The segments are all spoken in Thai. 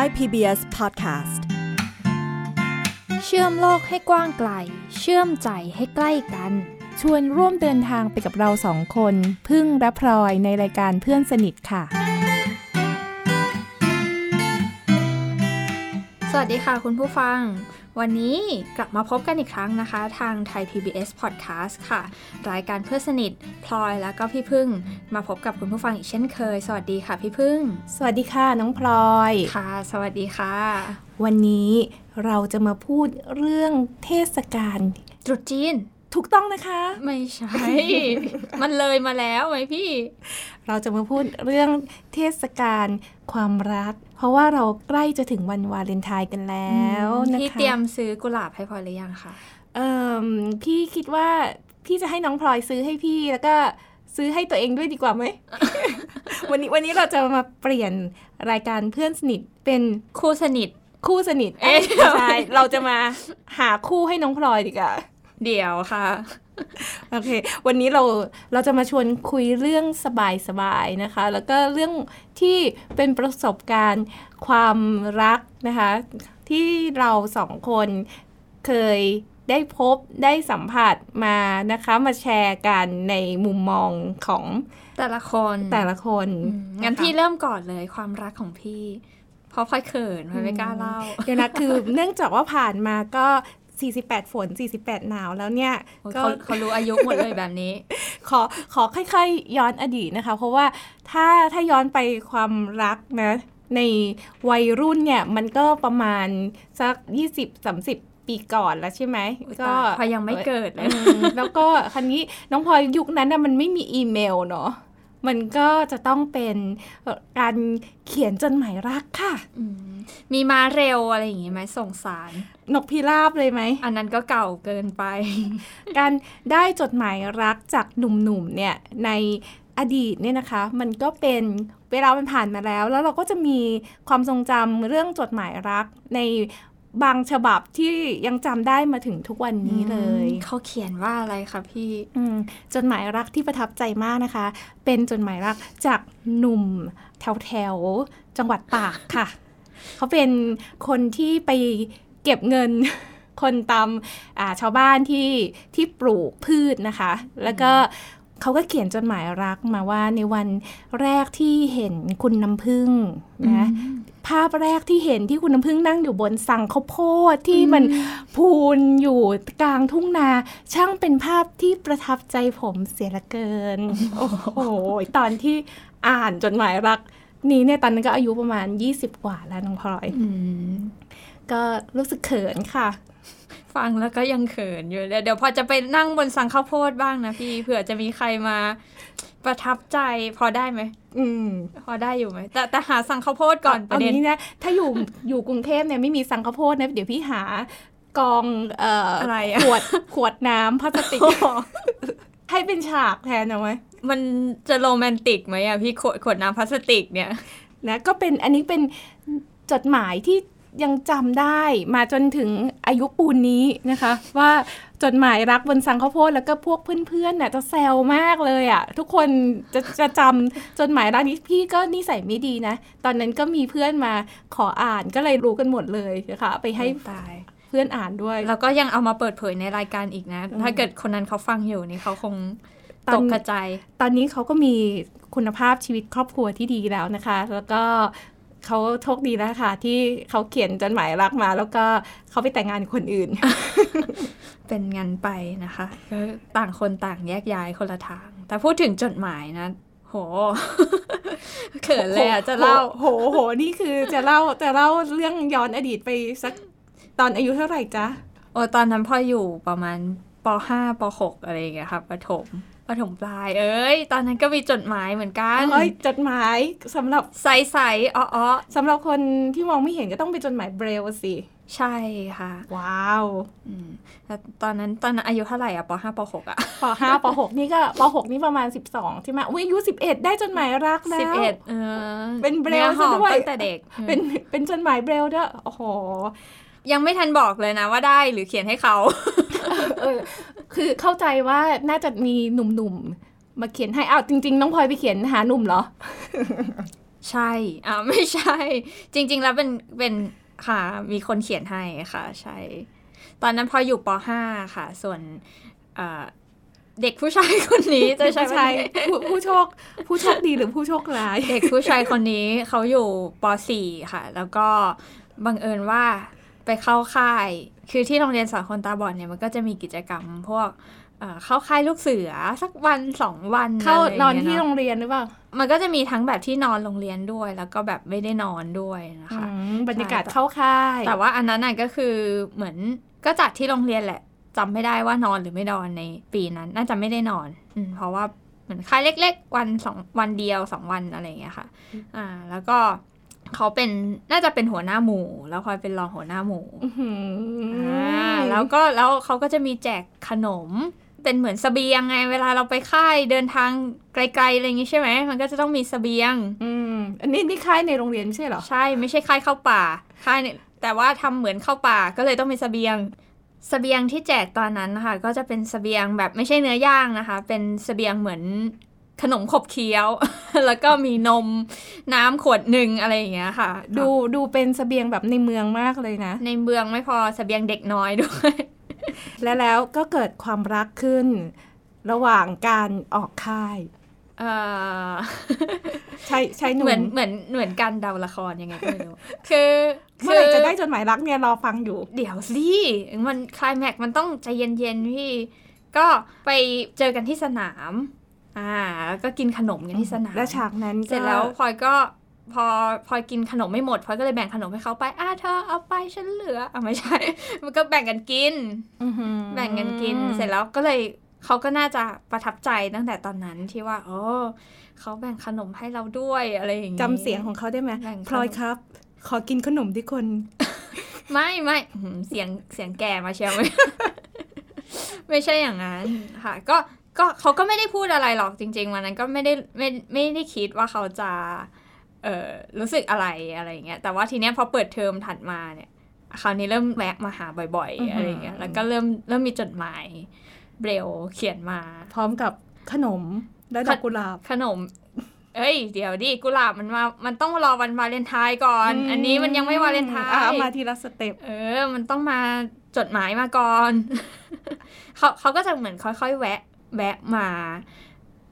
Thai PBS Podcast เชื่อมโลกให้กว้างไกล เชื่อมใจให้ใกล้กัน ชวนร่วมเดินทางไปกับเราสองคน พึ่งและพลอยในรายการเพื่อนสนิทค่ะ สวัสดีค่ะคุณผู้ฟัง วันนี้กลับมาพบกันอีกครั้งนะคะ ทางไทย PBS Podcast ค่ะ รายการเพื่อนสนิทพลอยแล้วก็พี่พึ่ง มาพบกับคุณผู้ฟังอีกเช่นเคย สวัสดีค่ะพี่พึ่ง สวัสดีค่ะน้องพลอยค่ะ สวัสดีค่ะ วันนี้เราจะมาพูดเรื่องเทศกาลตรุษจีน ถูกต้องนะคะ ไม่ใช่ มันเลยมาแล้วไหมพี่ เราจะมาพูดเรื่องเทศกาลความรัก เพราะว่าเราใกล้จะถึงวันวาเลนไทน์กันแล้วนะคะพี่เตรียมซื้อกุหลาบให้พลอยหรือยังคะเอ่มพี่คิดว่าพี่จะให้น้องพลอยซื้อให้พี่แล้วก็ซื้อให้ตัวเองด้วยดีกว่าไหม วันนี้วันนี้เราจะมาเปลี่ยนรายการเพื่อนสนิทเป็นคู่สนิท คู่สนิท เอ๊ะไม่ใช่เราจะมาหาคู่ให้น้องพลอยดีกว่า เดี๋ยวค่ะ โอเค วันนี้เราเราจะมาชวนคุยเรื่องสบายๆนะคะ แล้วก็เรื่องที่เป็นประสบการณ์ความรักนะคะ ที่เราสองคนเคยได้พบได้สัมผัสมานะคะมาแชร์กันในมุมมองของแต่ละคนแต่ละคนอืมงั้นนะคะพี่เริ่มก่อนเลยความรักของพี่ เพราะพลอยเขินพลอยไม่กล้าเล่าเดี๋ยวนะคือเนื่องจากว่าผ่านมาก็ 48 ฝน 48 หนาวแล้วเนี่ยโอ้ยก็เขาเขารู้อายุหมดเลยแบบนี้ ขอขอค่อยๆย้อนอดีตนะคะ เพราะว่าถ้าถ้าย้อนไปความรักนะ ในวัยรุ่นเนี่ยมันก็ประมาณสัก 20-30ปีก่อนแล้วใช่ไหมอุ๊ยก็ตายพลอยยังไม่เกิดเลยอืมแล้วก็คันนี้น้องพลอยยุคนั้นนะมันไม่มีอีเมลเนาะ มันก็จะต้องเป็นเอ่อการเขียนจดหมายรักค่ะอืมมีมาเร็วอะไรอย่างงี้ไหมส่งสาร นกพิราบเลยไหม อันนั้นก็เก่าเกินไป การได้จดหมายรักจากหนุ่มๆเนี่ยในอดีตเนี่ยนะคะ มันก็เป็นเวลามันผ่านมาแล้ว แล้วเราก็จะมีความทรงจำเรื่องจดหมายรักใน บางฉบับที่ยังจำได้มาถึงทุกวันนี้เลย เขาเขียนว่าอะไรคะพี่อืมจดหมายรักที่ประทับใจมากนะคะ เป็นจดหมายรักจากหนุ่มแถวแถวๆจังหวัดตากค่ะ เขาเป็นคนที่ไปเก็บเงินคนตามอ่าชาวบ้านที่ที่ปลูกพืชนะคะ แล้วก็ เขาก็เขียนจดหมายรักมาว่าในวันแรกที่เห็นคุณน้ำพึ่งนะภาพแรกที่เห็นที่คุณน้ำพึ่งนั่งอยู่บนสังข้าวโพดที่มันพูนอยู่กลางทุ่งนา ช่างเป็นภาพที่ประทับใจผมเสียเหละเกิน โอ้โห ตอนที่อ่านจดหมายรัก นี้เนี่ยตอนนั้นก็อายุประมาณ 20 กว่าแล้วน้องพลอยอืมก็รู้สึกเขินค่ะ ฟังแล้วก็ยังเขินอยู่เดี๋ยวเดี๋ยวพอจะไปนั่งบนสังข้าวโพดบ้างนะพี่เผื่อจะมีใครมาประทับใจพอได้ไหมอืม พอได้อยู่ไหมแต่แต่หาสังข้าวโพดก่อนประเด็นางี้นะถ้าอยู่อยู่กรุงเทพเนี่ยไม่มีสังข้าวโพดนะเดี๋ยวพี่หากองเอ่ออะไรขวดขวดน้ำพลาสติกให้เป็นฉากแทนเอาไหมมันจะโรแมนติกไหมอะพี่ขวดขวดน้ำพลาสติกเนี่ยนะก็เป็นอันนี้เป็นจดหมายที่ ยังจำได้มาจนถึงอายุปูนนี้นะคะ ว่าจดหมายรักบนสังข้าวโพดแล้วก็พวกเพื่อนๆน่ะจะแซวมากเลยอะ่ะ ทุกคนจะจะจำจดหมายรักนี้พี่ก็นิสัยไม่ดีนะ ตอนนั้นก็มีเพื่อนมาขออ่านก็เลยรู้กันหมดเลยนะคะไปให้ตายเพื่อนอ่านด้วย แล้วก็ยังเอามาเปิดเผยในรายการอีกนะ ถ้าเกิดคนนั้นเขาฟังอยู่นี่เขาคงตอนตกกระจายตอนนี้เขาก็มีคุณภาพชีวิตครอบครัวที่ดีแล้วนะคะ แล้วก็ เขาโชคดีแล้วค่ะ ที่เขาเขียนจดหมายรักมา แล้วก็เขาไปแต่งงานกับคนอื่น เป็นงันไปนะคะก็ต่างคนต่างแยกย้ายคนละทาง แต่พูดถึงจดหมายนะ โหเขินเลยอะจะเล่าโหโหโหนี่คือจะเล่าจะเล่าเรื่องย้อนอดีตไปสักตอนอายุเท่าไหร่จ๊ะโอ้ตอนนั้นพ่ออยู่ประมาณป .5 ป .6 อะไรอย่างเงี้ยค่ะประถม ประถมปลาย เอ้ย ตอนนั้นก็มีจดหมายเหมือนกันเอ้ยจดหมายสำหรับใสๆอ้อสำหรับคนที่มองไม่เห็นก็ต้องเป็นจดหมายเบรลสิๆใช่ค่ะ ว้าวอืมแล้วตอนนั้นตอนนั้นอายุเท่าไหร่อะป .5 ป .6 อะปห้าปหกนี่ก็ปหกนี่ประมาณสิบสองใช่ไหมอุ้ยอายุสิบเอ็ดได้จดหมายรักแล้วสิบเอ็ดเออเป็นเบรลนื้อหอมซะด้วยตั้งแต่เด็ก เป็นเป็นจดหมายเบรลด้วยโอ้โหยังไม่ทันบอกเลยนะว่าได้หรือเขียนให้เขา เออ คือเข้าใจว่าน่าจะมีหนุ่มๆ มาเขียนให้อ้าวจริง ๆ น้องพลอยไปเขียนหาหนุ่มเหรอ ใช่อ่าไม่ใช่ จริง ๆ แล้วเป็นเป็นค่ะมีคนเขียนให้ค่ะ ใช่ ตอนนั้นพออยู่ป .5 ค่ะ ส่วนเด็กผู้ชายคนนี้จะใช่ใช่ผู้ผู้โชคผู้โชคดีหรือผู้โชคร้าย เด็กผู้ชายคนนี้เขาอยู่ป .4 ค่ะ แล้วก็บังเอิญว่า ไปเข้าค่าย คือที่โรงเรียนสอนคนตาบอดเนี่ยมันก็จะมีกิจกรรมพวกเข้าค่ายลูกเสือสักวันสองวันเข้านอนที่โรงเรียนหรือเปล่า มันก็จะมีทั้งแบบที่นอนโรงเรียนด้วย แล้วก็แบบไม่ได้นอนด้วยนะคะบรรยากาศเข้าค่าย แต่ว่าอันนั้นก็คือเหมือนก็จัดที่โรงเรียนแหละจำไม่ได้ว่านอนหรือไม่นอนในปีนั้น น่าจะไม่ได้นอนอเพราะว่าเหมือนค่ายเล็ก ๆ วันสองวันเดียวสองวันอะไรอย่างเงี้ยค่ะ อ่า แล้วก็ เขาเป็นน่าจะเป็นหัวหน้าหมู่ แล้วคอยเป็นรองหัวหน้าหมู่อ่าแล้วก็แล้วเขาก็จะมีแจกขนม เป็นเหมือนสเสบียงไง เวลาเราไปค่ายเดินทางไกลๆอะไรอย่างงี้ใช่ไหมมันก็จะต้องมีสเสบียง อืมอันนี้นี่ค่ายในโรงเรียนไม่ใช่เหรอใช่ไม่ใช่ค่ายเข้าป่าค่ายเนี่ยแต่ว่าทำเหมือนเข้าป่าก็เลยต้องมีสเสบียงสเสบียงที่แจกตอนนั้นนะคะก็จะเป็นสเสบียงแบบไม่ใช่เนื้อย่างนะคะ เป็นสเสบียงเหมือน ขนมขบเคี้ยว แล้วก็มีนมน้ำขวดหนึ่งอะไรอย่างเงี้ยค่ะ ดูดูเป็นสเสบียงแบบในเมืองมากเลยนะ ในเมืองไม่พอสเสบียงเด็กน้อยด้วย และแล้วก็เกิดความรักขึ้น ระหว่างการออกค่ายใช่ใช่หนุ่มเหมือนเหมือนเหมือนการเดาละครยังไงก็ไม่รู้คือเมื่อไหร่จะได้จดหมายรักเนี่ยรอฟังอยู่ เดี๋ยวสิมันคลายแม็กมันต้องใจเย็นๆพี่ ก็ไปเจอกันที่สนาม อ่าแล้วก็กินขนมกันที่สนามและฉากนั้นเสร็จแล้วพลอยก็พอพอกินขนมไม่หมดพลอยก็เลยแบ่งขนมให้เขาไปอ่าเธอเอาไปฉันเหลืออะไม่ใช่ มันก็แบ่งกันกินแบ่งกันกิน เสร็จแล้วก็เลยเขาก็น่าจะประทับใจตั้งแต่ตอนนั้นที่ว่าโอ้เขาแบ่งขนมให้เราด้วยอะไรอย่างนี้จำเสียงของเขาได้ไหมพลอยครับ ขอกินขนมที่คน ไม่ไม่เสียงเสียงแก่มาเชียวไม่ไม่ใช่อย่างนั้นค่ะ ก็ ก็เขาก็ไม่ได้พูดอะไรหรอกจริง ๆ วันนั้นก็ไม่ได้ไม่ไม่ได้คิดว่าเขาจะเออรู้สึกอะไรอะไรเงี้ยแต่ว่าทีเนี้ยพอเปิดเทอมถัดมาเนี่ยคราวนี้เริ่มแวะมาหาบ่อยๆอะไรเงี้ยแล้วก็เริ่มเริ่มมีจดหมายเบลเขียนมา พร้อมกับขนมและดอกกุหลาบขนม เอ้ย เดี๋ยวดิกุหลาบมันมามันต้องรอวันวาเลนไทน์ก่อน อันนี้มันยังไม่วาเลนไทน์มาทีละสเต็ปเออ มันต้องมาจดหมายมาก่อนเขาเขาก็จะเหมือนค่อยๆ แวะ แวะมา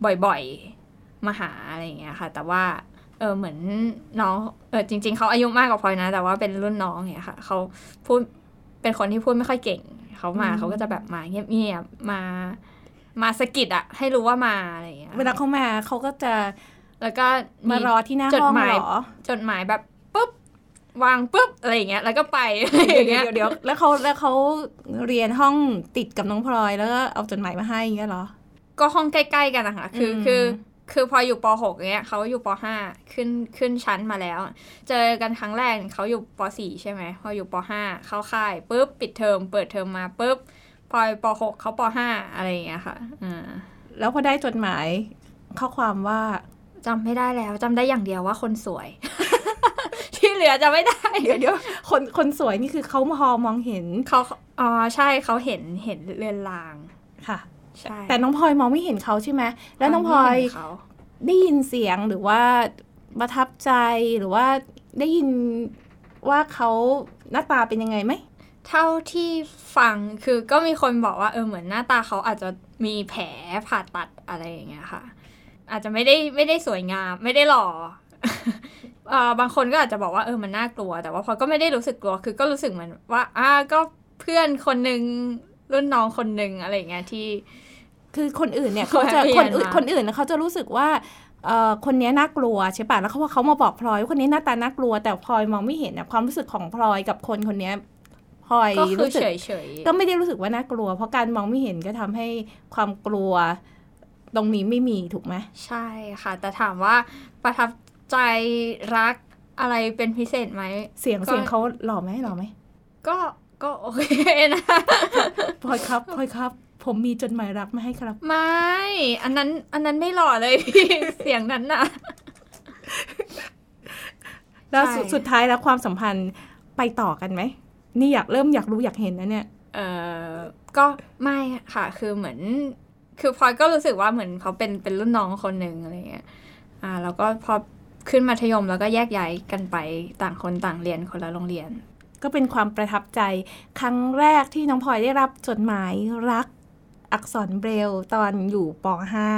บ่อยๆ มาหาอะไรอย่างเงี้ยค่ะ แต่ว่าเออเหมือนน้องเออจริง ๆเขาอายุมากกว่าพลอยนะ แต่ว่าเป็นรุ่นน้องเนี่ยค่ะเขาพูดเป็นคนที่พูดไม่ค่อยเก่งเขามาเขาก็จะแบบมาเงียบๆมามาสกิดอะให้รู้ว่ามาอะไรอย่างเงี้ยเวลาเขามาเขาก็จะแล้วก็มารอที่หน้าห้องหรอจดหมายแบบปุ๊บ วางปุ๊บอะไรอย่างเงี้ยแล้วก็ไปเดี๋ยวเดี๋ยวแล้วเขาแล้วเขาเรียนห้องติดกับน้องพลอยแล้วก็เอาจดหมายมาให้อย่างเงี้ยเหรอ ก็ห้องใกล้ๆกันนะคะคือคือคือพออยู่ป .6 เงี้ยเขาอยู่ป .5 ขึ้นขึ้นชั้นมาแล้ว เจอกันครั้งแรกเขาอยู่ป .4 ใช่ไหมพออยู่ป .5 เข้าค่ายปุ๊บปิดเทอมเปิดเทอมมาปุ๊บพอป .6 เขาป .5 อะไรอย่างเงี้ยค่ะอ่าแล้วพอได้จดหมายข้อความว่าจำไม่ได้แล้วจำได้อย่างเดียวว่าคนสวย ที่เหลือจะไม่ได้ เดี๋ยวเดี๋ยวคนคนสวยนี่คือเขาพอมองเห็นเขาอ๋อใช่เขาเห็นเห็นเรือนลางค่ะใช่แต่น้องพลอยมองไม่เห็นเขาใช่ไหมแล้วน้องพลอยได้ยินเสียงหรือว่าประทับใจหรือว่าได้ยินว่าเขาหน้าตาเป็นยังไงไหมเท่าที่ฟังคือก็มีคนบอกว่าเออเหมือนหน้าตาเขาอาจจะมีแผลผ่าตัดอะไรอย่างเงี้ยค่ะ อาจจะไม่ได้ไม่ได้สวยงาม ไม่ได้หล่อ บางคนก็อาจจะบอกว่าเออมันน่ากลัว แต่ว่าพอก็ไม่ได้รู้สึกกลัวคือก็รู้สึกเหมือนว่าอ่าก็เพื่อนคนหนึ่งรุ่นน้องคนหนึ่งอะไรเงี้ยที่ คือคนอื่นเนี่ยเขาจะคนอื่นคนอื่นเขาจะรู้สึกว่าเออคนนี้น่ากลัวใช่ป่ะแล้วเขาว่าเขามาบอกพลอยคนนี้หน้าตาน่ากลัว แต่พลอยมองไม่เห็นนะความรู้สึกของพลอยกับคนคนนี้พลอยรู้สึกก็ไม่ได้รู้สึกว่าน่ากลัว เพราะการมองไม่เห็นก็ทำให้ความกลัวตรงนี้ไม่มีถูกไหมใช่ค่ะ แต่ถามว่าประทับ ใจรักอะไรเป็นพิเศษไหม เสียงเสียงเขาหล่อไหมหล่อไหม ก็ก็โอเคนะพลอยครับพลอยครับ ผมมีจดหมายรักมาให้ครับ ไม่ อันนั้น อันนั้นไม่หล่อเลยพี่เสียงนั้นน่ะ แล้วสุดท้ายแล้วความสัมพันธ์ไปต่อกันไหม นี่อยากเริ่มอยากรู้อยากเห็นนะเนี่ย เออก็ไม่ค่ะ คือเหมือน คือพลอยก็รู้สึกว่าเหมือนเขาเป็นเป็นรุ่นน้องคนหนึ่งอะไรเงี้ย อ่า แล้วก็พอ ขึ้นมัธยมแล้วก็แยกย้ายกันไปต่างคนต่างเรียนคนละโรงเรียน ก็เป็นความประทับใจครั้งแรกที่น้องพลอยได้รับจดหมายรักอักษรเบรลตอนอยู่ป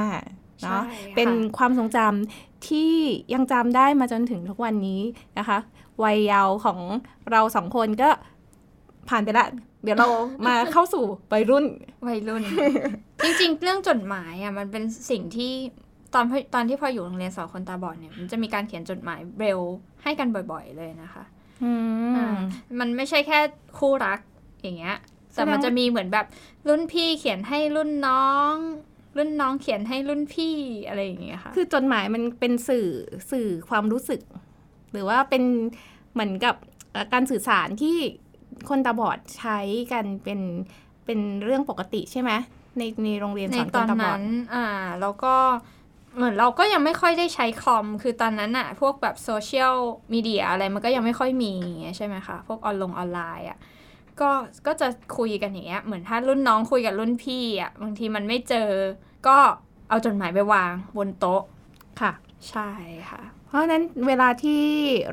.5 เนาะใช่ค่ะเป็นความทรงจำที่ยังจำได้มาจนถึงทุกวันนี้นะคะ วัยเยาว์ของเราสองคนก็ผ่านไปละ เดี๋ยวเรามาเข้าสู่วัยรุ่นวัยรุ่น จริงๆ เรื่องจดหมายอะมันเป็นสิ่งที่ ตอนพตอนที่พออยู่โรงเรียนสอนคนตาบอดเนี่ยมันจะมีการเขียนจดหมายเบรลให้กันบ่อย ๆ เลยนะคะอืมอ่ามันไม่ใช่แค่คู่รักอย่างเงี้ยแสดแต่งมันจะมีเหมือนแบบรุ่นพี่เขียนให้รุ่นน้อง รุ่นน้องเขียนให้รุ่นพี่อะไรอย่างเงี้ยค่ะ คือจดหมายมันเป็นสื่อสื่อความรู้สึก หรือว่าเป็นเหมือนกับเอ่อการสื่อสารที่คนตาบอดใช้กันเป็นเป็นเรื่องปกติใช่ไหมในในโรงเรียนในสอนคตอนนตาบอนั้ดนอ่า แล้วก็ เหมือนเราก็ยังไม่ค่อยได้ใช้คอม คือตอนนั้นอะพวกแบบโซเชียลมีเดียอะไรมันก็ยังไม่ค่อยมีอย่างเงี้ยใช่ไหมคะ พวกออนลงออนไลน์อะก็ก็จะคุยกันอย่างเงี้ย เหมือนถ้ารุ่นน้องคุยกับรุ่นพี่อะบางทีมันไม่เจอ ก็เอาจดหมายไปวางบนโต๊ะค่ะ ใช่ค่ะ เพราะฉะนั้นเวลาที่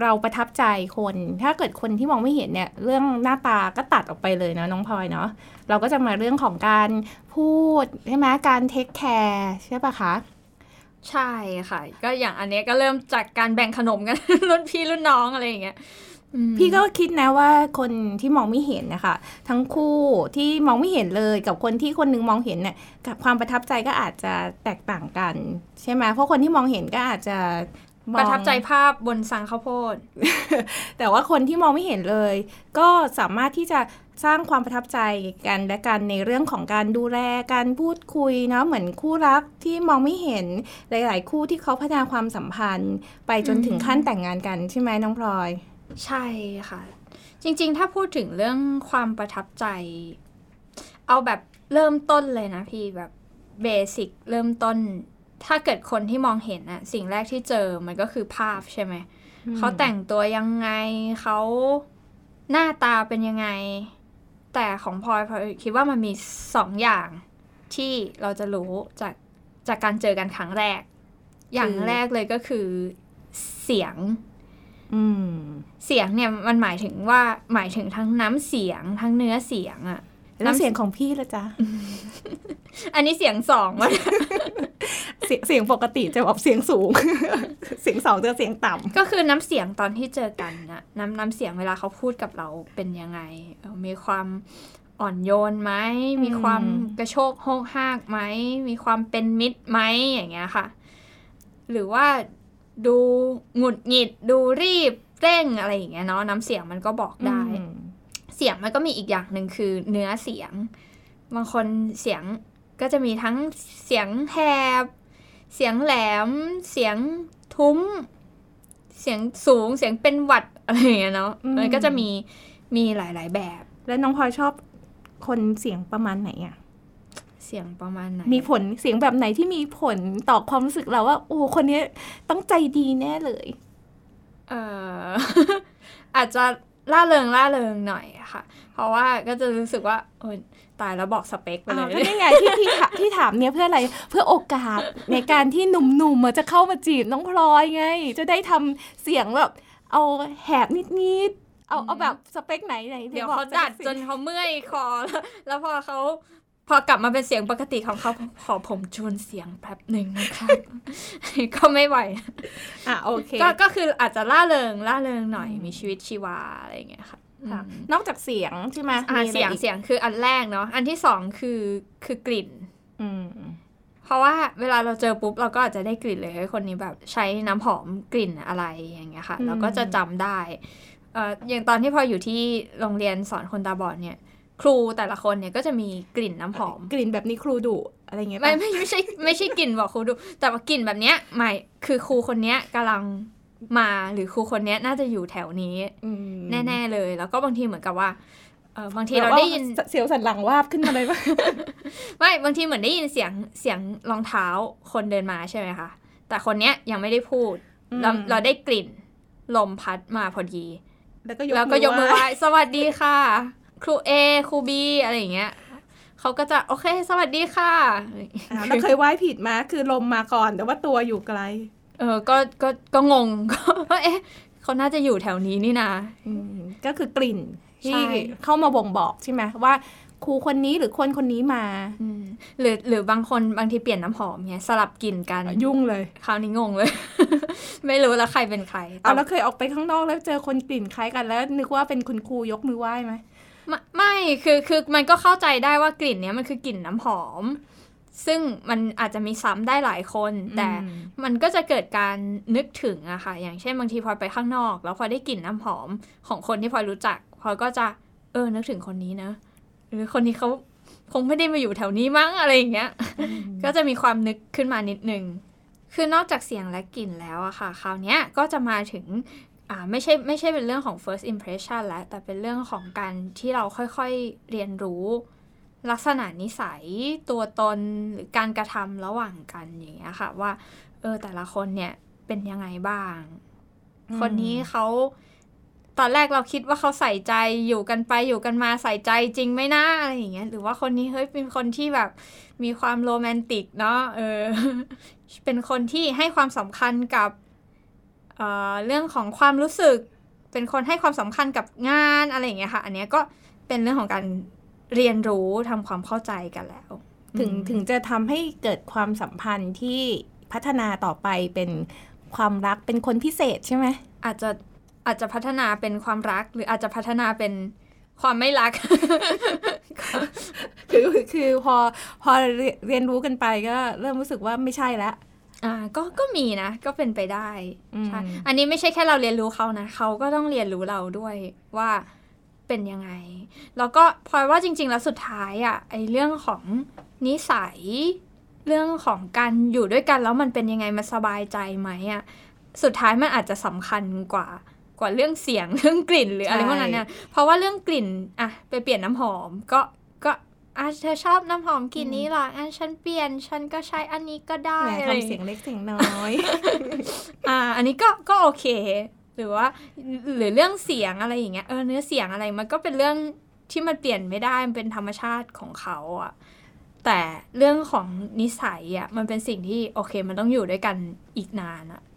เราประทับใจคน ถ้าเกิดคนที่มองไม่เห็นเนี่ย เรื่องหน้าตาก็ตัดออกไปเลยนะน้องพลอยเนาะ เราก็จะมาเรื่องของการพูดใช่ไหมการเทคแคร์ใช่ปะคะ ใช่ค่ะ ก็อย่างอันเนี้ยก็เริ่มจากการแบ่งขนมกัน รุ่นพี่รุ่นน้องอะไรอย่างเงี้ยพี่ก็คิดนะว่าคนที่มองไม่เห็นนะคะทั้งคู่ที่มองไม่เห็นเลยกับคนที่คนหนึงมองเห็นเนี่ยกับความประทับใจก็อาจจะแตกต่างกัน ใช่ไหมเพราะคนที่มองเห็นก็อาจจะ ประทับใจภาพบนสังข้าวโพด แต่ว่าคนที่มองไม่เห็นเลย ก็สามารถที่จะสร้างความประทับใจกันและกันในเรื่องของการดูแลการพูดคุยเนาะเหมือนคู่รักที่มองไม่เห็นหลาย ๆ คู่ที่เขาพัฒนาความสัมพันธ์ ไปจนถึงขั้นแต่งงานกันใช่ไหมน้องพลอย ใช่ค่ะ จริง ๆ ถ้าพูดถึงเรื่องความประทับใจ เอาแบบเริ่มต้นเลยนะพี่แบบเบสิกเริ่มต้น ถ้าเกิดคนที่มองเห็นอะสิ่งแรกที่เจอมันก็คือภาพใช่ไหมเขาแต่งตัวยังไงเขาหน้าตาเป็นยังไง แต่ของพลอยพลอยคิดว่ามันมีสองอย่างที่เราจะรู้จากจากการเจอกันครั้งแรก อย่างแรกเลยก็คือเสียงอืมเสียงเนี่ยมันหมายถึงว่าหมายถึงทั้งน้ำเสียงทั้งเนื้อเสียงอะแล้วเสียงของพี่ละจ๊ะอันนี้เสียงสองวะ เสียงเสียงปกติจะแบบเสียงสูง เสียงสองจะเสียงต่ำก็คือน้ำเสียงตอนที่เจอกันนะน้ำน้ำเสียงเวลาเขาพูดกับเราเป็นยังไงเอ่อมีความอ่อนโยนไหม มีความกระโชกโฮกฮากไหม มีความเป็นมิตรไหมอย่างเงี้ยค่ะ หรือว่าดูหงุดหงิดดูรีบเร่งอะไรอย่างเงี้ยเนาะน้ำเสียงมันก็บอกได้อืมเสียงมันก็มีอีกอย่างหนึ่งคือเนื้อเสียง บางคนเสียงก็จะมีทั้งเสียงแหบ เสียงแหลม เสียงทุ้ม เสียงสูง เสียงเป็นหวัดอะไรอย่างเงี้ยเนาะอืมมันก็จะมี มีหลายๆแบบ แล้วน้องพลอยชอบคนเสียงประมาณไหนอะเสียงประมาณไหน มีผล เสียงแบบไหนที่มีผลต่อความรู้สึกเราว่า โอ้ คนนี้ต้องใจดีแน่เลย เอออาจจะ ล่าเริงล่าเริงหน่อยอะค่ะ เพราะว่าก็จะรู้สึกว่าเออตายแล้วบอกสเปคไปเลอ้าวยก็นี่ไงที่ที่ถามที่ถามเนี่ยเพื่ออะไรเพื่อโอกาสในการที่หนุ่มๆมาจะเข้ามาจีบน้องพลอยไง จะได้ทำเสียงแบบเอาแหบนิดๆเอาเอาแบบสเปคไหนไหนเดี๋ยวบอกเขาดัดสิจนเขาเมื่อยคอแล้วแล้วพอเขา พอกลับมาเป็นเสียงปกติของเขาขอผมชวนเสียงแป๊บหนึ่งนะครับก็ไม่ไหวอะโอเคก็ก็คืออาจจะล่าเริงล่าเริงหน่อยมีชีวิตชีวาอะไรอย่างเงี้ยค่ะค่ะอืมนอกจากเสียงใช่ไหมอ่ามีอะไรเสียงอีกเสียงคืออันแรกเนาะอันที่สองคือคือกลิ่นอืมเพราะว่าเวลาเราเจอปุ๊บเราก็อาจจะได้กลิ่นเลยเฮ้ยคนนี้แบบใช้น้ำหอมกลิ่นอะไรอย่างเงี้ยค่ะอืมเราก็จะจำได้เอ่ออย่างตอนที่พออยู่ที่โรงเรียนสอนคนตาบอดเนี่ย ครูแต่ละคนเนี่ยก็จะมีกลิ่นน้ำหอม กลิ่นแบบนี้ครูดุอะไรเงี้ยไม่ปะไม่ไม่ใช่ไม่ใช่กลิ่นบอกครูดูแต่ว่ากลิ่นแบบเนี้ยหมายคือครูคนเนี้ยกำลังมาหรือครูคนเนี้ยน่าจะอยู่แถวนี้อืมแน่ ๆ เลย แล้วก็บางทีเหมือนกับว่าเออบางทีเราได้ยินแบบว่าเสียวสันหลังวาบขึ้นมาเลยว่าไม่บางทีเหมือนได้ยินเสียงเสียงรองเท้าคนเดินมาใช่ไหมคะแต่คนเนี้ยยังไม่ได้พูดเราอืมเราได้กลิ่น ลมพัดมาพอดี แล้วก็ยกแล้วก็ยกมือไหไหว้สวัสดีค่ะ ครูเอครูบีอะไรอย่างเงี้ยเขาก็จะโอเค สวัสดีค่ะอ่าแล้วเคยไหว้ผิดมาคือลมมาก่อนแต่ว่าตัวอยู่ไกล เออก็ก็ก็งงก็เอ๊ะเขาน่าจะอยู่แถวนี้นี่นะอืมก็คือกลิ่นใช่ที่เข้ามาบ่งบอกใช่ไหมว่าครูคนนี้หรือคนคนนี้มาอืมหรือหรือบางคนบางทีเปลี่ยนน้ำหอมเนี่ยสลับกลิ่นกันยุ่งเลย คราวนี้งงเลย ไม่รู้แล้วใครเป็นใครเอาแล้วเคยออกไปข้างนอกแล้วเจอคนกลิ่นคล้ายกันแล้ว นึกว่าเป็นคุณครูยกมือไหว้ไหม ไม่ไม่คือคือมันก็เข้าใจได้ว่ากลิ่นเนี้ยมันคือกลิ่นน้ำหอม ซึ่งมันอาจจะมีซ้ำได้หลายคน แต่อืมมันก็จะเกิดการนึกถึงอะค่ะ อย่างเช่นบางทีพลอยไปข้างนอก แล้วพลอยได้กลิ่นน้ำหอมของคนที่พลอยรู้จักพลอยก็จะเออนึกถึงคนนี้นะหรือคนนี้เขาคงไม่ได้มาอยู่แถวนี้มั้งอะไรอย่างเงี้ย ก็จะมีความนึกขึ้นมานิดนึง คือนอกจากเสียงและกลิ่นแล้วอะค่ะ คราวเนี้ยก็จะมาถึง อ่าไม่ใช่ไม่ใช่เป็นเรื่องของ first impression แล้วแต่เป็นเรื่องของการที่เราค่อยๆเรียนรู้ ลักษณะนิสัยตัวตนหรือการกระทำระหว่างกันอย่างเงี้ยค่ะว่าเออแต่ละคนเนี่ยเป็นยังไงบ้าง คนนี้เขาตอนแรกเราคิดว่าเขาใส่ใจอยู่กันไปอยู่กันมาใส่ใจจริงไหมนะอะไรอย่างเงี้ยหรือว่าคนนี้เฮ้ยเป็นคนที่แบบมีความโรแมนติกเนาะเออเป็นคนที่ให้ความสำคัญกับ เอ่อเรื่องของความรู้สึก เป็นคนให้ความสำคัญกับงานอะไรอย่างเงี้ยค่ะ อันเนี้ยก็เป็นเรื่องของการเรียนรู้ทำความเข้าใจกันแล้ว ถึงอืมถึงจะทำให้เกิดความสัมพันธ์ที่พัฒนาต่อไปเป็นความรักเป็นคนพิเศษใช่ไหมอาจจะอาจจะพัฒนาเป็นความรักหรืออาจจะพัฒนาเป็นความไม่รัก คือคือพอพอเรียเรียนรู้กันไปก็เริ่มรู้สึกว่าไม่ใช่แล้ว อ่าก็ก็มีนะก็เป็นไปได้อืมใช่อันนี้ไม่ใช่แค่เราเรียนรู้เขานะเขาก็ต้องเรียนรู้เราด้วยว่าเป็นยังไง แล้วก็พลอยว่าจริง ๆ แล้วสุดท้ายอะ่ะไอเรื่องของนิสัย เรื่องของการอยู่ด้วยกันแล้วมันเป็นยังไงมันสบายใจไหมอะ่ะสุดท้ายมันอาจจะสำคัญกว่ากว่าเรื่องเสียงเรื่องกลิ่นหรืออะไรพวกนั้นเนี่ยเพราะว่าเรื่องกลิ่นอะไปเปลี่ยนน้ำหอม ก็ก็ อะเธอชอบน้ำหอมกลิ่นนี้เหรออะฉันเปลี่ยน ฉันก็ใช้อันนี้ก็ได้แหมอะไรอทำย่างเสีเงี้ยยงเล็กเสียงน้อย อ่า อันนี้ก็ก็โอเค หรือว่า หรือเรื่องเสียงอะไรอย่างเงี้ยเออเนื้อเสียงอะไรมันก็เป็นเรื่องที่มันเปลี่ยนไม่ได้มันเป็นธรรมชาติของเขาอะแต่เรื่องของนิสัยอะมันเป็นสิ่งที่โอเค มันต้องอยู่ด้วยกันอีกนานอะอืม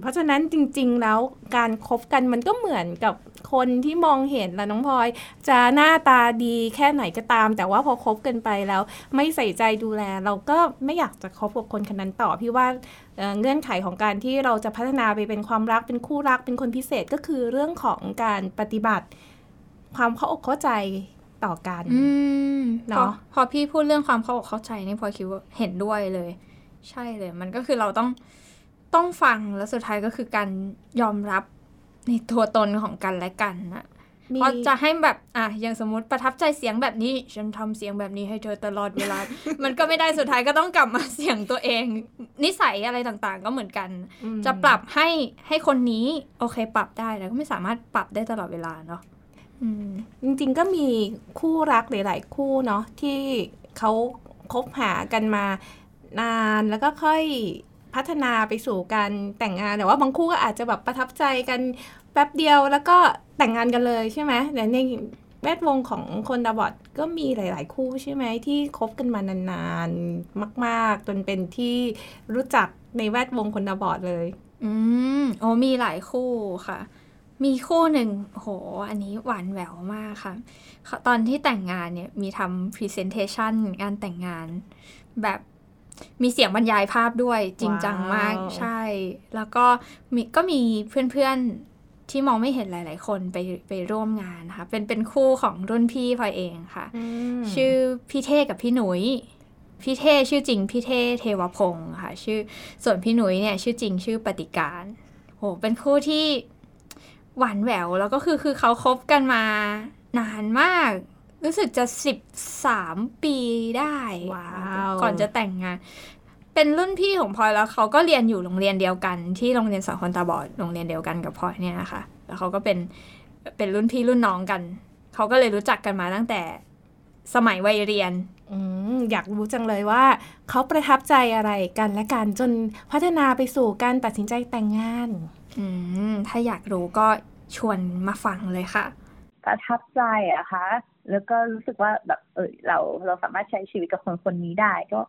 เพราะฉะนั้นจริง ๆ แล้วการคบกันมันก็เหมือนกับคนที่มองเห็นแหละน้องพลอย จะหน้าตาดีแค่ไหนก็ตาม แต่ว่าพอคบกันไปแล้ว ไม่ใส่ใจดูแล เราก็ไม่อยากจะคบกับคนคนนั้นต่อพี่ว่าเอ่อเงื่อนไขของการที่เราจะพัฒนาไปเป็นความรักเป็นคู่รักเป็นคนพิเศษก็คือเรื่องของการปฏิบัติ ความเข้าอกเข้าใจต่อกันอืมเนอะพอพอพี่พูดเรื่องความเข้าอกเข้าใจนี่พอคิดว่าเห็นด้วยเลย ใช่เลย มันก็คือเราต้อง ต้องฟังแล้วสุดท้ายก็คือการยอมรับในตัวตนของกันและกันนะมีเพราะจะให้แบบอะอย่างสมมติประทับใจเสียงแบบนี้ ฉันทำเสียงแบบนี้ให้เธอตลอดเวลา มันก็ไม่ได้สุดท้ายก็ต้องกลับมาเสียงตัวเอง นิสัยอะไรต่างๆ ก็เหมือนกันอืมจะปรับให้ให้คนนี้โอเคปรับได้แต่ก็ไม่สามารถปรับได้ตลอดเวลาเนาะอืมจริงๆก็มีคู่รักหลายๆคู่เนาะที่เขาคบหากันมานานแล้วก็ค่อย พัฒนาไปสู่การแต่งงานแต่ว่าบางคู่ก็อาจจะแบบประทับใจกันแป๊บเดียวแล้วก็แต่งงานกันเลยใช่ไหมแต่ในแวดวงของคนตาบอดก็มีหลาย ๆ คู่ใช่ไหมที่คบกันมานานๆ มาก ๆ จนเป็นที่รู้จักในแวดวงคนตาบอดเลย อืมโอ้มีหลายคู่ค่ะ มีคู่หนึ่งโห อันนี้หวานแหววมากค่ะ ตอนที่แต่งงานเนี่ยมีทำ presentation งานแต่งงานแบบ มีเสียงบรรยายภาพด้วยจริงจังมากว้าวใช่ แล้วก็มีก็มีเพื่อนๆที่มองไม่เห็นหลาย ๆ คนไปไปร่วมงานนะคะเป็นเป็นคู่ของรุ่นพี่พลอยเองค่ะมชื่อพี่เท่กับพี่หนุยพี่เท่ชื่อจริงพี่เท่เทวพงศ์ค่ะ ชื่อส่วนพี่หนุยเนี่ยชื่อจริงชื่อปฏิการโหเป็นคู่ที่หวานแหววแล้วก็คือคือเขาคบกันมานานมาก รู้สึกจะสิบสามปีได้ว้าวก่อนจะแต่งงาน เป็นรุ่นพี่ของพลอยแล้วเขาก็เรียนอยู่โรงเรียนเดียวกัน ที่โรงเรียนสอนคนตาบอดโรงเรียนเดียวกันกับพลอยเนี่ยนะคะแล้วเขาก็เป็นเป็นรุ่นพี่รุ่นน้องกัน เขาก็เลยรู้จักกันมาตั้งแต่สมัยวัยเรียนอืมอยากรู้จังเลยว่า เขาประทับใจอะไรกันและกันจนพัฒนาไปสู่การตัดสินใจแต่งงานอืมถ้าอยากรู้ก็ชวนมาฟังเลยค่ะ ประทับใจอะคะ แล้วก็รู้สึกว่าแบบ เออเราเราสามารถใช้ชีวิตกับคนคนนี้ได้ก็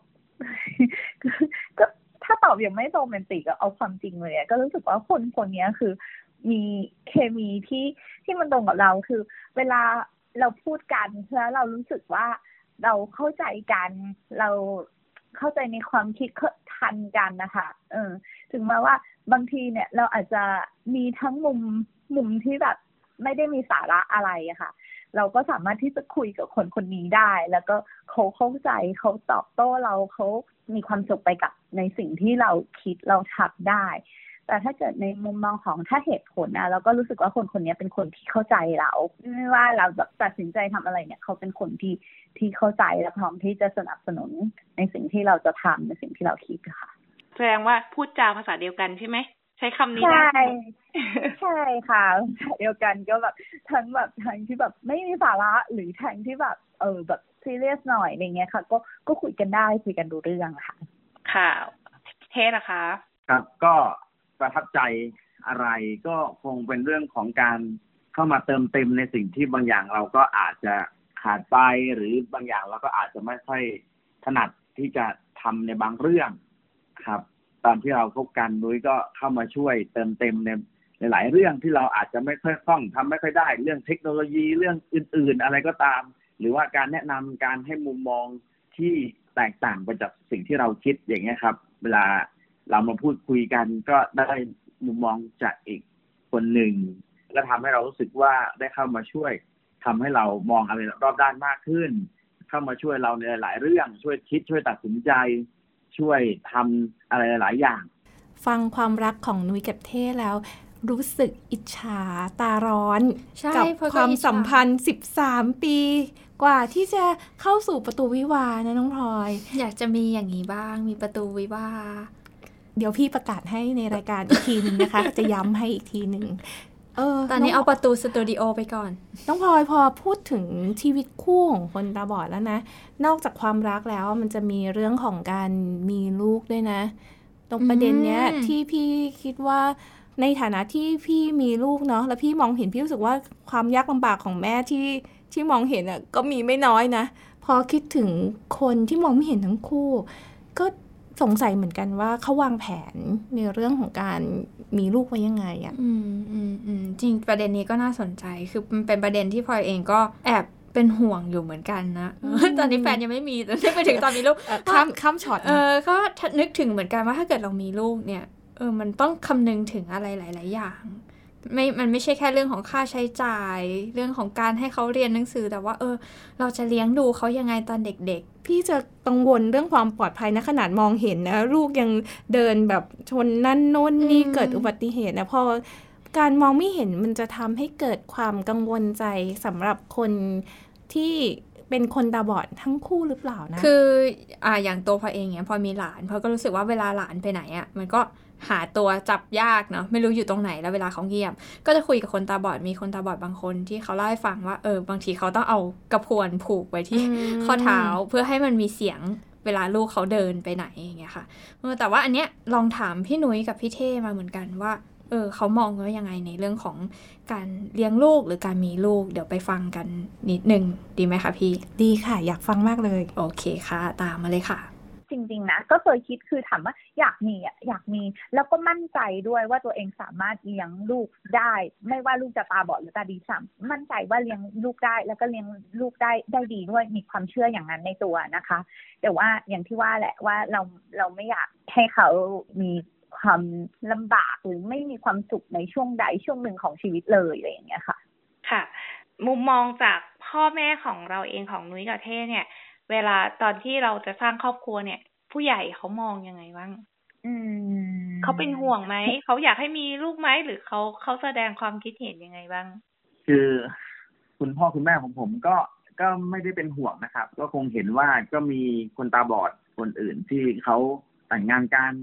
ก็ถ้าตอบยังไม่โรแมนติกเอาความจริงเลยก็รู้สึกว่าคนคนนี้คือ มีเคมีที่ที่มันตรงกับเราคือ เวลาเราพูดกันแล้วเรารู้สึกว่าเราเข้าใจกันเราเข้าใจในความคิดทันกันนะคะเออ ถึงแม้ว่าบางทีเนี่ย เราอาจจะมีทั้งมุมมุมที่แบบ ไม่ได้มีสาระอะไรอะค่ะ เราก็สามารถที่จะคุยกับคนคนนี้ได้ แล้วก็เขาเข้าใจเขาตอบโต้เราเขามีความสุขไปกับในสิ่งที่เราคิดเราทำได้ แต่ถ้าเกิดในมุมมองของถ้าเหตุผลนะเราก็รู้สึกว่าคนคนนี้เป็นคนที่เข้าใจเราไม่ว่าเราแบบตัดสินใจทำอะไรเนี่ย เขาเป็นคนที่ที่เข้าใจและพร้อมที่จะสนับสนุนในสิ่งที่เราจะทำในสิ่งที่เราคิดค่ะแสดงว่าพูดจาภาษาเดียวกันใช่ไหม ใช้คำนี้ใช่ใช่ค่ะเดียวกันก็แบบทั้งแบบทั้งที่แบบไม่มีสาระหรือทั้งที่แบบ เออแบบซีเรียสหน่อยอะไรเงี้ยค่ะ ก็ก็คุยกันได้คุยกันดูเรื่องค่ะ ค่ะเทสนะคะ ครับ ก็ประทับใจอะไรก็คงเป็นเรื่องของการเข้ามาเติมเต็มในสิ่งที่บางอย่างเราก็อาจจะขาดไปหรือบางอย่างเราก็อาจจะไม่ค่อยถนัดที่จะทำในบางเรื่องครับ ตอนที่เราพบกันนุ้ยก็เข้ามาช่วยเติมเต็มในหลายเรื่องที่เราอาจจะไม่ค่อยคล่องทำไม่ค่อยได้ เรื่องเทคโนโลยีเรื่องอื่น ๆ อะไรก็ตาม หรือว่าการแนะนำการให้มุมมองที่แตกต่างไปจากสิ่งที่เราคิดอย่างเงี้ยครับ เวลาเรามาพูดคุยกันก็ได้มุมมองจากอีกคนหนึ่งก็ทำให้เรารู้สึกว่าได้เข้ามาช่วยทำให้เรามองอะไรรอบด้านมากขึ้น เข้ามาช่วยเราในหลายเรื่องช่วยคิดช่วยตัดสินใจ ช่วยทำอะไรหลายอย่าง ฟังความรักของนุ้ยกับเท่แล้ว รู้สึกอิจฉาตาร้อน กับความสัมพันธ์ 13 ปี กว่าที่จะเข้าสู่ประตูวิวานะน้องพลอย อยากจะมีอย่างนี้บ้าง มีประตูวิวาเดี๋ยวพี่ประกาศให้ในรายการอีกทีนึงนะคะ จะย้ำให้อีกทีหนึ่งเออ ตอนนี้เอาประตูสตูดิโอไปก่อน ต้องพลอยพอพูดถึงชีวิตคู่ของคนตาบอดแล้วนะ นอกจากความรักแล้วมันจะมีเรื่องของการมีลูกด้วยนะ ตรงประเด็นเนี้ยที่พี่คิดว่าในฐานะที่พี่มีลูกเนาะแล้วพี่มองเห็นพี่รู้สึกว่าความยากลำบากของแม่ที่ที่มองเห็นอะก็มีไม่น้อยนะ พอคิดถึงคนที่มองไม่เห็นทั้งคู่ ก็ สงสัยเหมือนกันว่าเขาวางแผนในเรื่องของการมีลูกไว้ยังไงอะ่ะอืมอืมอืมจริงประเด็นนี้ก็น่าสนใจคือมันเป็นประเด็นที่พลอยเองก็แอบเป็นห่วงอยู่เหมือนกันนะ ตอนนี้แฟนยังไม่มีแต่นึกไปถึงตอนมีลูกข้ามข้ามช็อตเออก็นึกถึงเหมือนกันว่าถ้าเกิดเรามีลูกเนี่ยเออมันต้องคำนึงถึงอะไรหลาย ๆ อย่าง ไม่ มันไม่ใช่แค่เรื่องของค่าใช้จ่าย เรื่องของการให้เขาเรียนหนังสือ แต่ว่า เออ เราจะเลี้ยงดูเขายังไงตอนเด็ก ๆ พี่จะกังวลเรื่องความปลอดภัยนะขนาดมองเห็นนะลูกยังเดินแบบชนนั่นโน้นนี่เกิดอุบัติเหตุนะพอการมองไม่เห็นมันจะทำให้เกิดความกังวลใจสำหรับคนที่เป็นคนตาบอดทั้งคู่หรือเปล่านะ คืออ่าอย่างตัวพอเองเนี่ยพอมีหลานพอก็รู้สึกว่าเวลาหลานไปไหนอะ่ะมันก็ หาตัวจับยากเนาะไม่รู้อยู่ตรงไหนแล้วเวลาเขาเงียบ ก็จะคุยกับคนตาบอดมีคนตาบอดบางคนที่เขาเล่าให้ฟังว่าเออบางทีเขาต้องเอากระพวนผูกไว้ที่ข้อเท้าเพื่อให้มันมีเสียงเวลาลูกเขาเดินไปไหนอย่างเงี้ยค่ะแต่ว่าอันเนี้ยลองถามพี่นุ้ยกับพี่เท่มาเหมือนกันว่าเออเขามองว่ายังไงในเรื่องของการเลี้ยงลูกหรือการมีลูก เดี๋ยวไปฟังกันนิดนึงดีไหมคะพี่ ดีค่ะ อยากฟังมากเลย โอเคค่ะ ตามมาเลยค่ะ จริง ๆ นะ ก็เคยคิดคือถามว่าอยากมีอะอยากมี แล้วก็มั่นใจด้วยว่าตัวเองสามารถเลี้ยงลูกได้ ไม่ว่าลูกจะตาบอดหรือตาดีสามมั่นใจว่าเลี้ยงลูกได้ แล้วก็เลี้ยงลูกได้ได้ดีด้วยมีความเชื่ออย่างนั้นในตัวนะคะ แต่ว่าอย่างที่ว่าแหละว่าเราเราไม่อยากให้เขามีความลำบากหรือไม่มีความสุขในช่วงใดช่วงหนึ่งของชีวิตเลยอะไรอย่างเงี้ยค่ะ ค่ะ มุมมองจากพ่อแม่ของเราเองของนุ้ยกับเท่เนี่ย เวลาตอนที่เราจะสร้างครอบครัวเนี่ย ผู้ใหญ่เขามองยังไงบ้างเขาเป็นห่วงไหม เขาอยากให้มีลูกไหมหรือเขาเขาแสดงความคิดเห็นยังไงบ้าง คือ คุณพ่อคุณแม่ของผมก็ก็ไม่ได้เป็นห่วงนะครับ ก็คงเห็นว่าก็มีคนตาบอดคนอื่นที่เขาแต่งงานกัน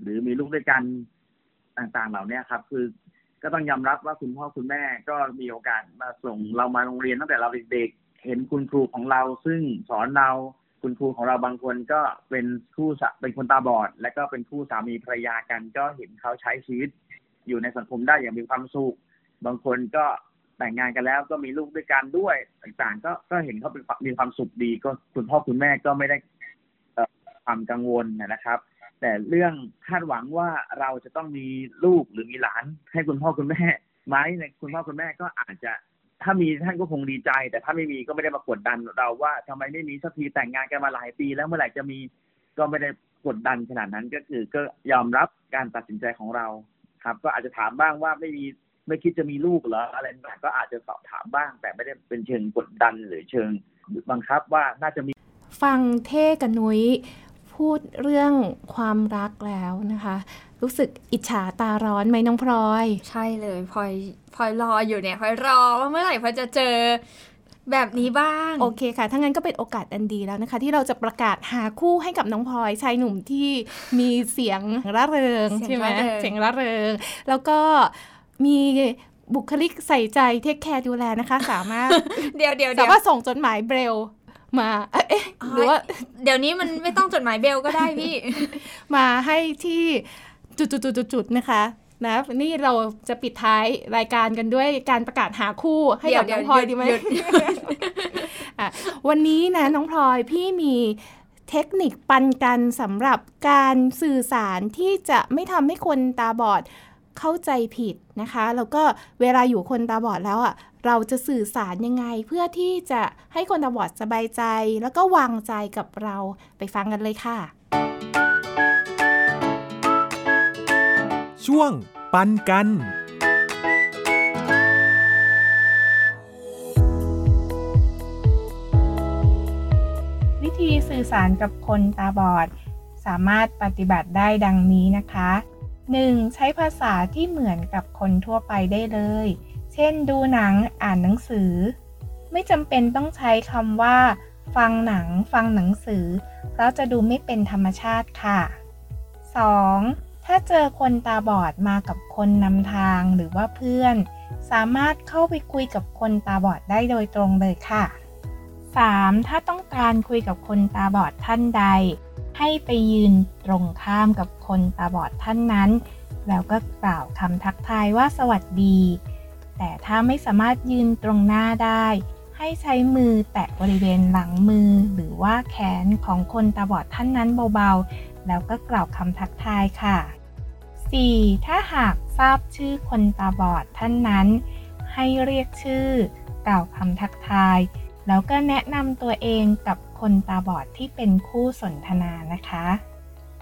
หรือมีลูกด้วยกันต่างๆเหล่านี้ครับ คือก็ต้องยอมรับว่าคุณพ่อคุณแม่ก็มีโอกาสมาส่งเรามาโรงเรียนตั้งแต่เราเด็ก เห็นคุณครูของเราซึ่งสอนเราคุณครูของเราบางคนก็เป็นคู่เป็นคนตาบอด และก็เป็นคู่สามีภรรยากันก็เห็นเขาใช้ชีวิต อยู่ในสังคมได้อย่างมีความสุขบางคนก็แต่งงานกันแล้วก็มีลูกด้วยกันด้วยต่างๆ ก็ก็เห็นเขาเป็นมีความสุขดี ก็คุณพ่อคุณแม่ก็ไม่ได้ความกังวลนะครับ แต่เรื่องคาดหวังว่าเราจะต้องมีลูกหรือมีหลาน ให้คุณพ่อคุณแม่ไหมคุณพ่อคุณแม่ก็อาจจะ ถ้ามีท่านก็คงดีใจ แต่ถ้าไม่มีก็ไม่ได้มากดดันเราว่าทำไมไม่มีสักทีแต่งงานกันมาหลายปี แล้วเมื่อไหร่จะมีก็ไม่ได้กดดันขนาดนั้นก็คือก็ยอมรับการตัดสินใจของเราครับ ก็อาจจะถามบ้างว่าไม่มีไม่คิดจะมีลูกเหรออะไรต่างก็อาจจะสอบถามบ้าง แต่ไม่ได้เป็นเชิงกดดันหรือเชิงบังคับว่าน่าจะมี ฟังเท่กับนุ้ยพูดเรื่องความรักแล้วนะคะ รู้สึกอิจฉาตาร้อนไหมน้องพลอย ใช่เลยพลอยพลอยรออยู่เนี่ยพลอยรอว่าเมื่อไหร่พลอยจะเจอแบบนี้บ้าง โอเคค่ะ ถ้างั้นก็เป็นโอกาสอันดีแล้วนะคะ ที่เราจะประกาศหาคู่ให้กับน้องพลอยชายหนุ่มที่มีเสียงร่าเริงใช่ไหมเสียงร่าเริง แล้วก็มีบุคลิกใส่ใจเทคแคร์ดูแลนะคะ สามารถเดี๋ยวเดี๋ยวสามารถส่งจดหมายเบรลมาเอ๊ะหรือว่าเดี๋ยวนี้มันไม่ต้องจดหมายเบลก็ได้พี่ มาให้ที่ จุดๆๆนะคะนะนี่เราจะปิดท้ายรายการกันด้วยการประกาศหาคู่ให้กับน้องพลอยดีไหมวันนี้นะน้องพลอยพี่มีเทคนิคปันกันสำหรับการสื่อสารที่จะไม่ทำให้คนตาบอดเข้าใจผิดนะคะ แล้วก็เวลาอยู่คนตาบอดแล้วอะเราจะสื่อสารยังไงเพื่อที่จะให้คนตาบอดสบายใจ แล้วก็วางใจกับเราไปฟังกันเลยค่ะ ช่วงปันกัน วิธีสื่อสารกับคนตาบอด สามารถปฏิบัติได้ดังนี้นะคะ 1. ใช้ภาษาที่เหมือนกับคนทั่วไปได้เลย เช่น ดูหนังอ่านหนังสือ ไม่จำเป็นต้องใช้คำว่า ฟังหนัง ฟังหนังสือ เพราะจะดูไม่เป็นธรรมชาติค่ะ 2. ถ้าเจอคนตาบอดมากับคนนำทางหรือว่าเพื่อน สามารถเข้าไปคุยกับคนตาบอดได้โดยตรงเลยค่ะ 3. ถ้าต้องการคุยกับคนตาบอดท่านใด ให้ไปยืนตรงข้ามกับคนตาบอดท่านนั้น แล้วก็กล่าวคำทักทายว่าสวัสดี แต่ถ้าไม่สามารถยืนตรงหน้าได้ ให้ใช้มือแตะบริเวณหลังมือ หรือว่าแขนของคนตาบอดท่านนั้นเบาๆ แล้วก็กล่าวคำทักทายค่ะ 4. ถ้าหากทราบชื่อคนตาบอดท่านนั้น ให้เรียกชื่อกล่าวคำทักทาย แล้วก็แนะนำตัวเองกับคนตาบอดที่เป็นคู่สนทนานะคะ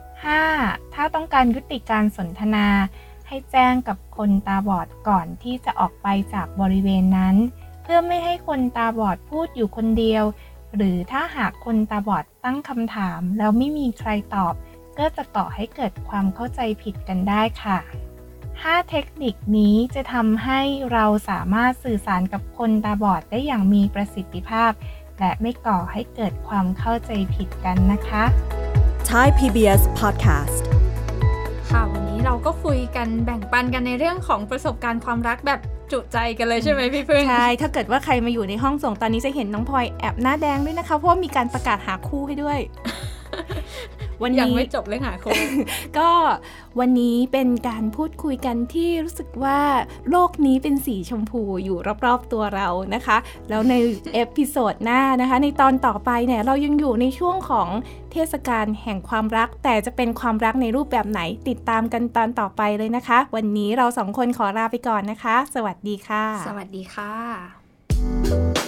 5. ถ้าต้องการยุติการสนทนา ให้แจ้งกับคนตาบอดก่อนที่จะออกไปจากบริเวณนั้น เพื่อไม่ให้คนตาบอดพูดอยู่คนเดียว หรือถ้าหากคนตาบอดตั้งคำถามแล้วไม่มีใครตอบ ก็จะก่อให้เกิดความเข้าใจผิดกันได้ค่ะ 5 เทคนิคนี้จะทำให้เราสามารถสื่อสารกับคนตาบอดได้อย่างมีประสิทธิภาพ และไม่ก่อให้เกิดความเข้าใจผิดกันนะคะ Thai PBS Podcast ค่ะวันนี้เราก็คุยกันแบ่งปันกันในเรื่องของประสบการณ์ความรักแบบจุใจกันเลยใช่ไหมพี่พึ่งใช่ ถ้าเกิดว่าใครมาอยู่ในห้องส่งตอนนี้จะเห็นน้องพลอยแอบหน้าแดงด้วยนะคะ เพราะว่ามีการประกาศหาคู่ให้ด้วย วันนี้ยังไม่จบเลยค่ะคุณก็วันนี้เป็นการพูดคุยกันที่รู้สึกว่าโลกนี้เป็นสีชมพูอยู่รอบๆตัวเรานะคะ แล้วใน episode หน้านะคะ ในตอนต่อไปเนี่ยเรายังอยู่ในช่วงของเทศกาลแห่งความรัก แต่จะเป็นความรักในรูปแบบไหนติดตามกันตอนต่อไปเลยนะคะ วันนี้เราสองคนขอลาไปก่อนนะคะ สวัสดีค่ะ สวัสดีค่ะ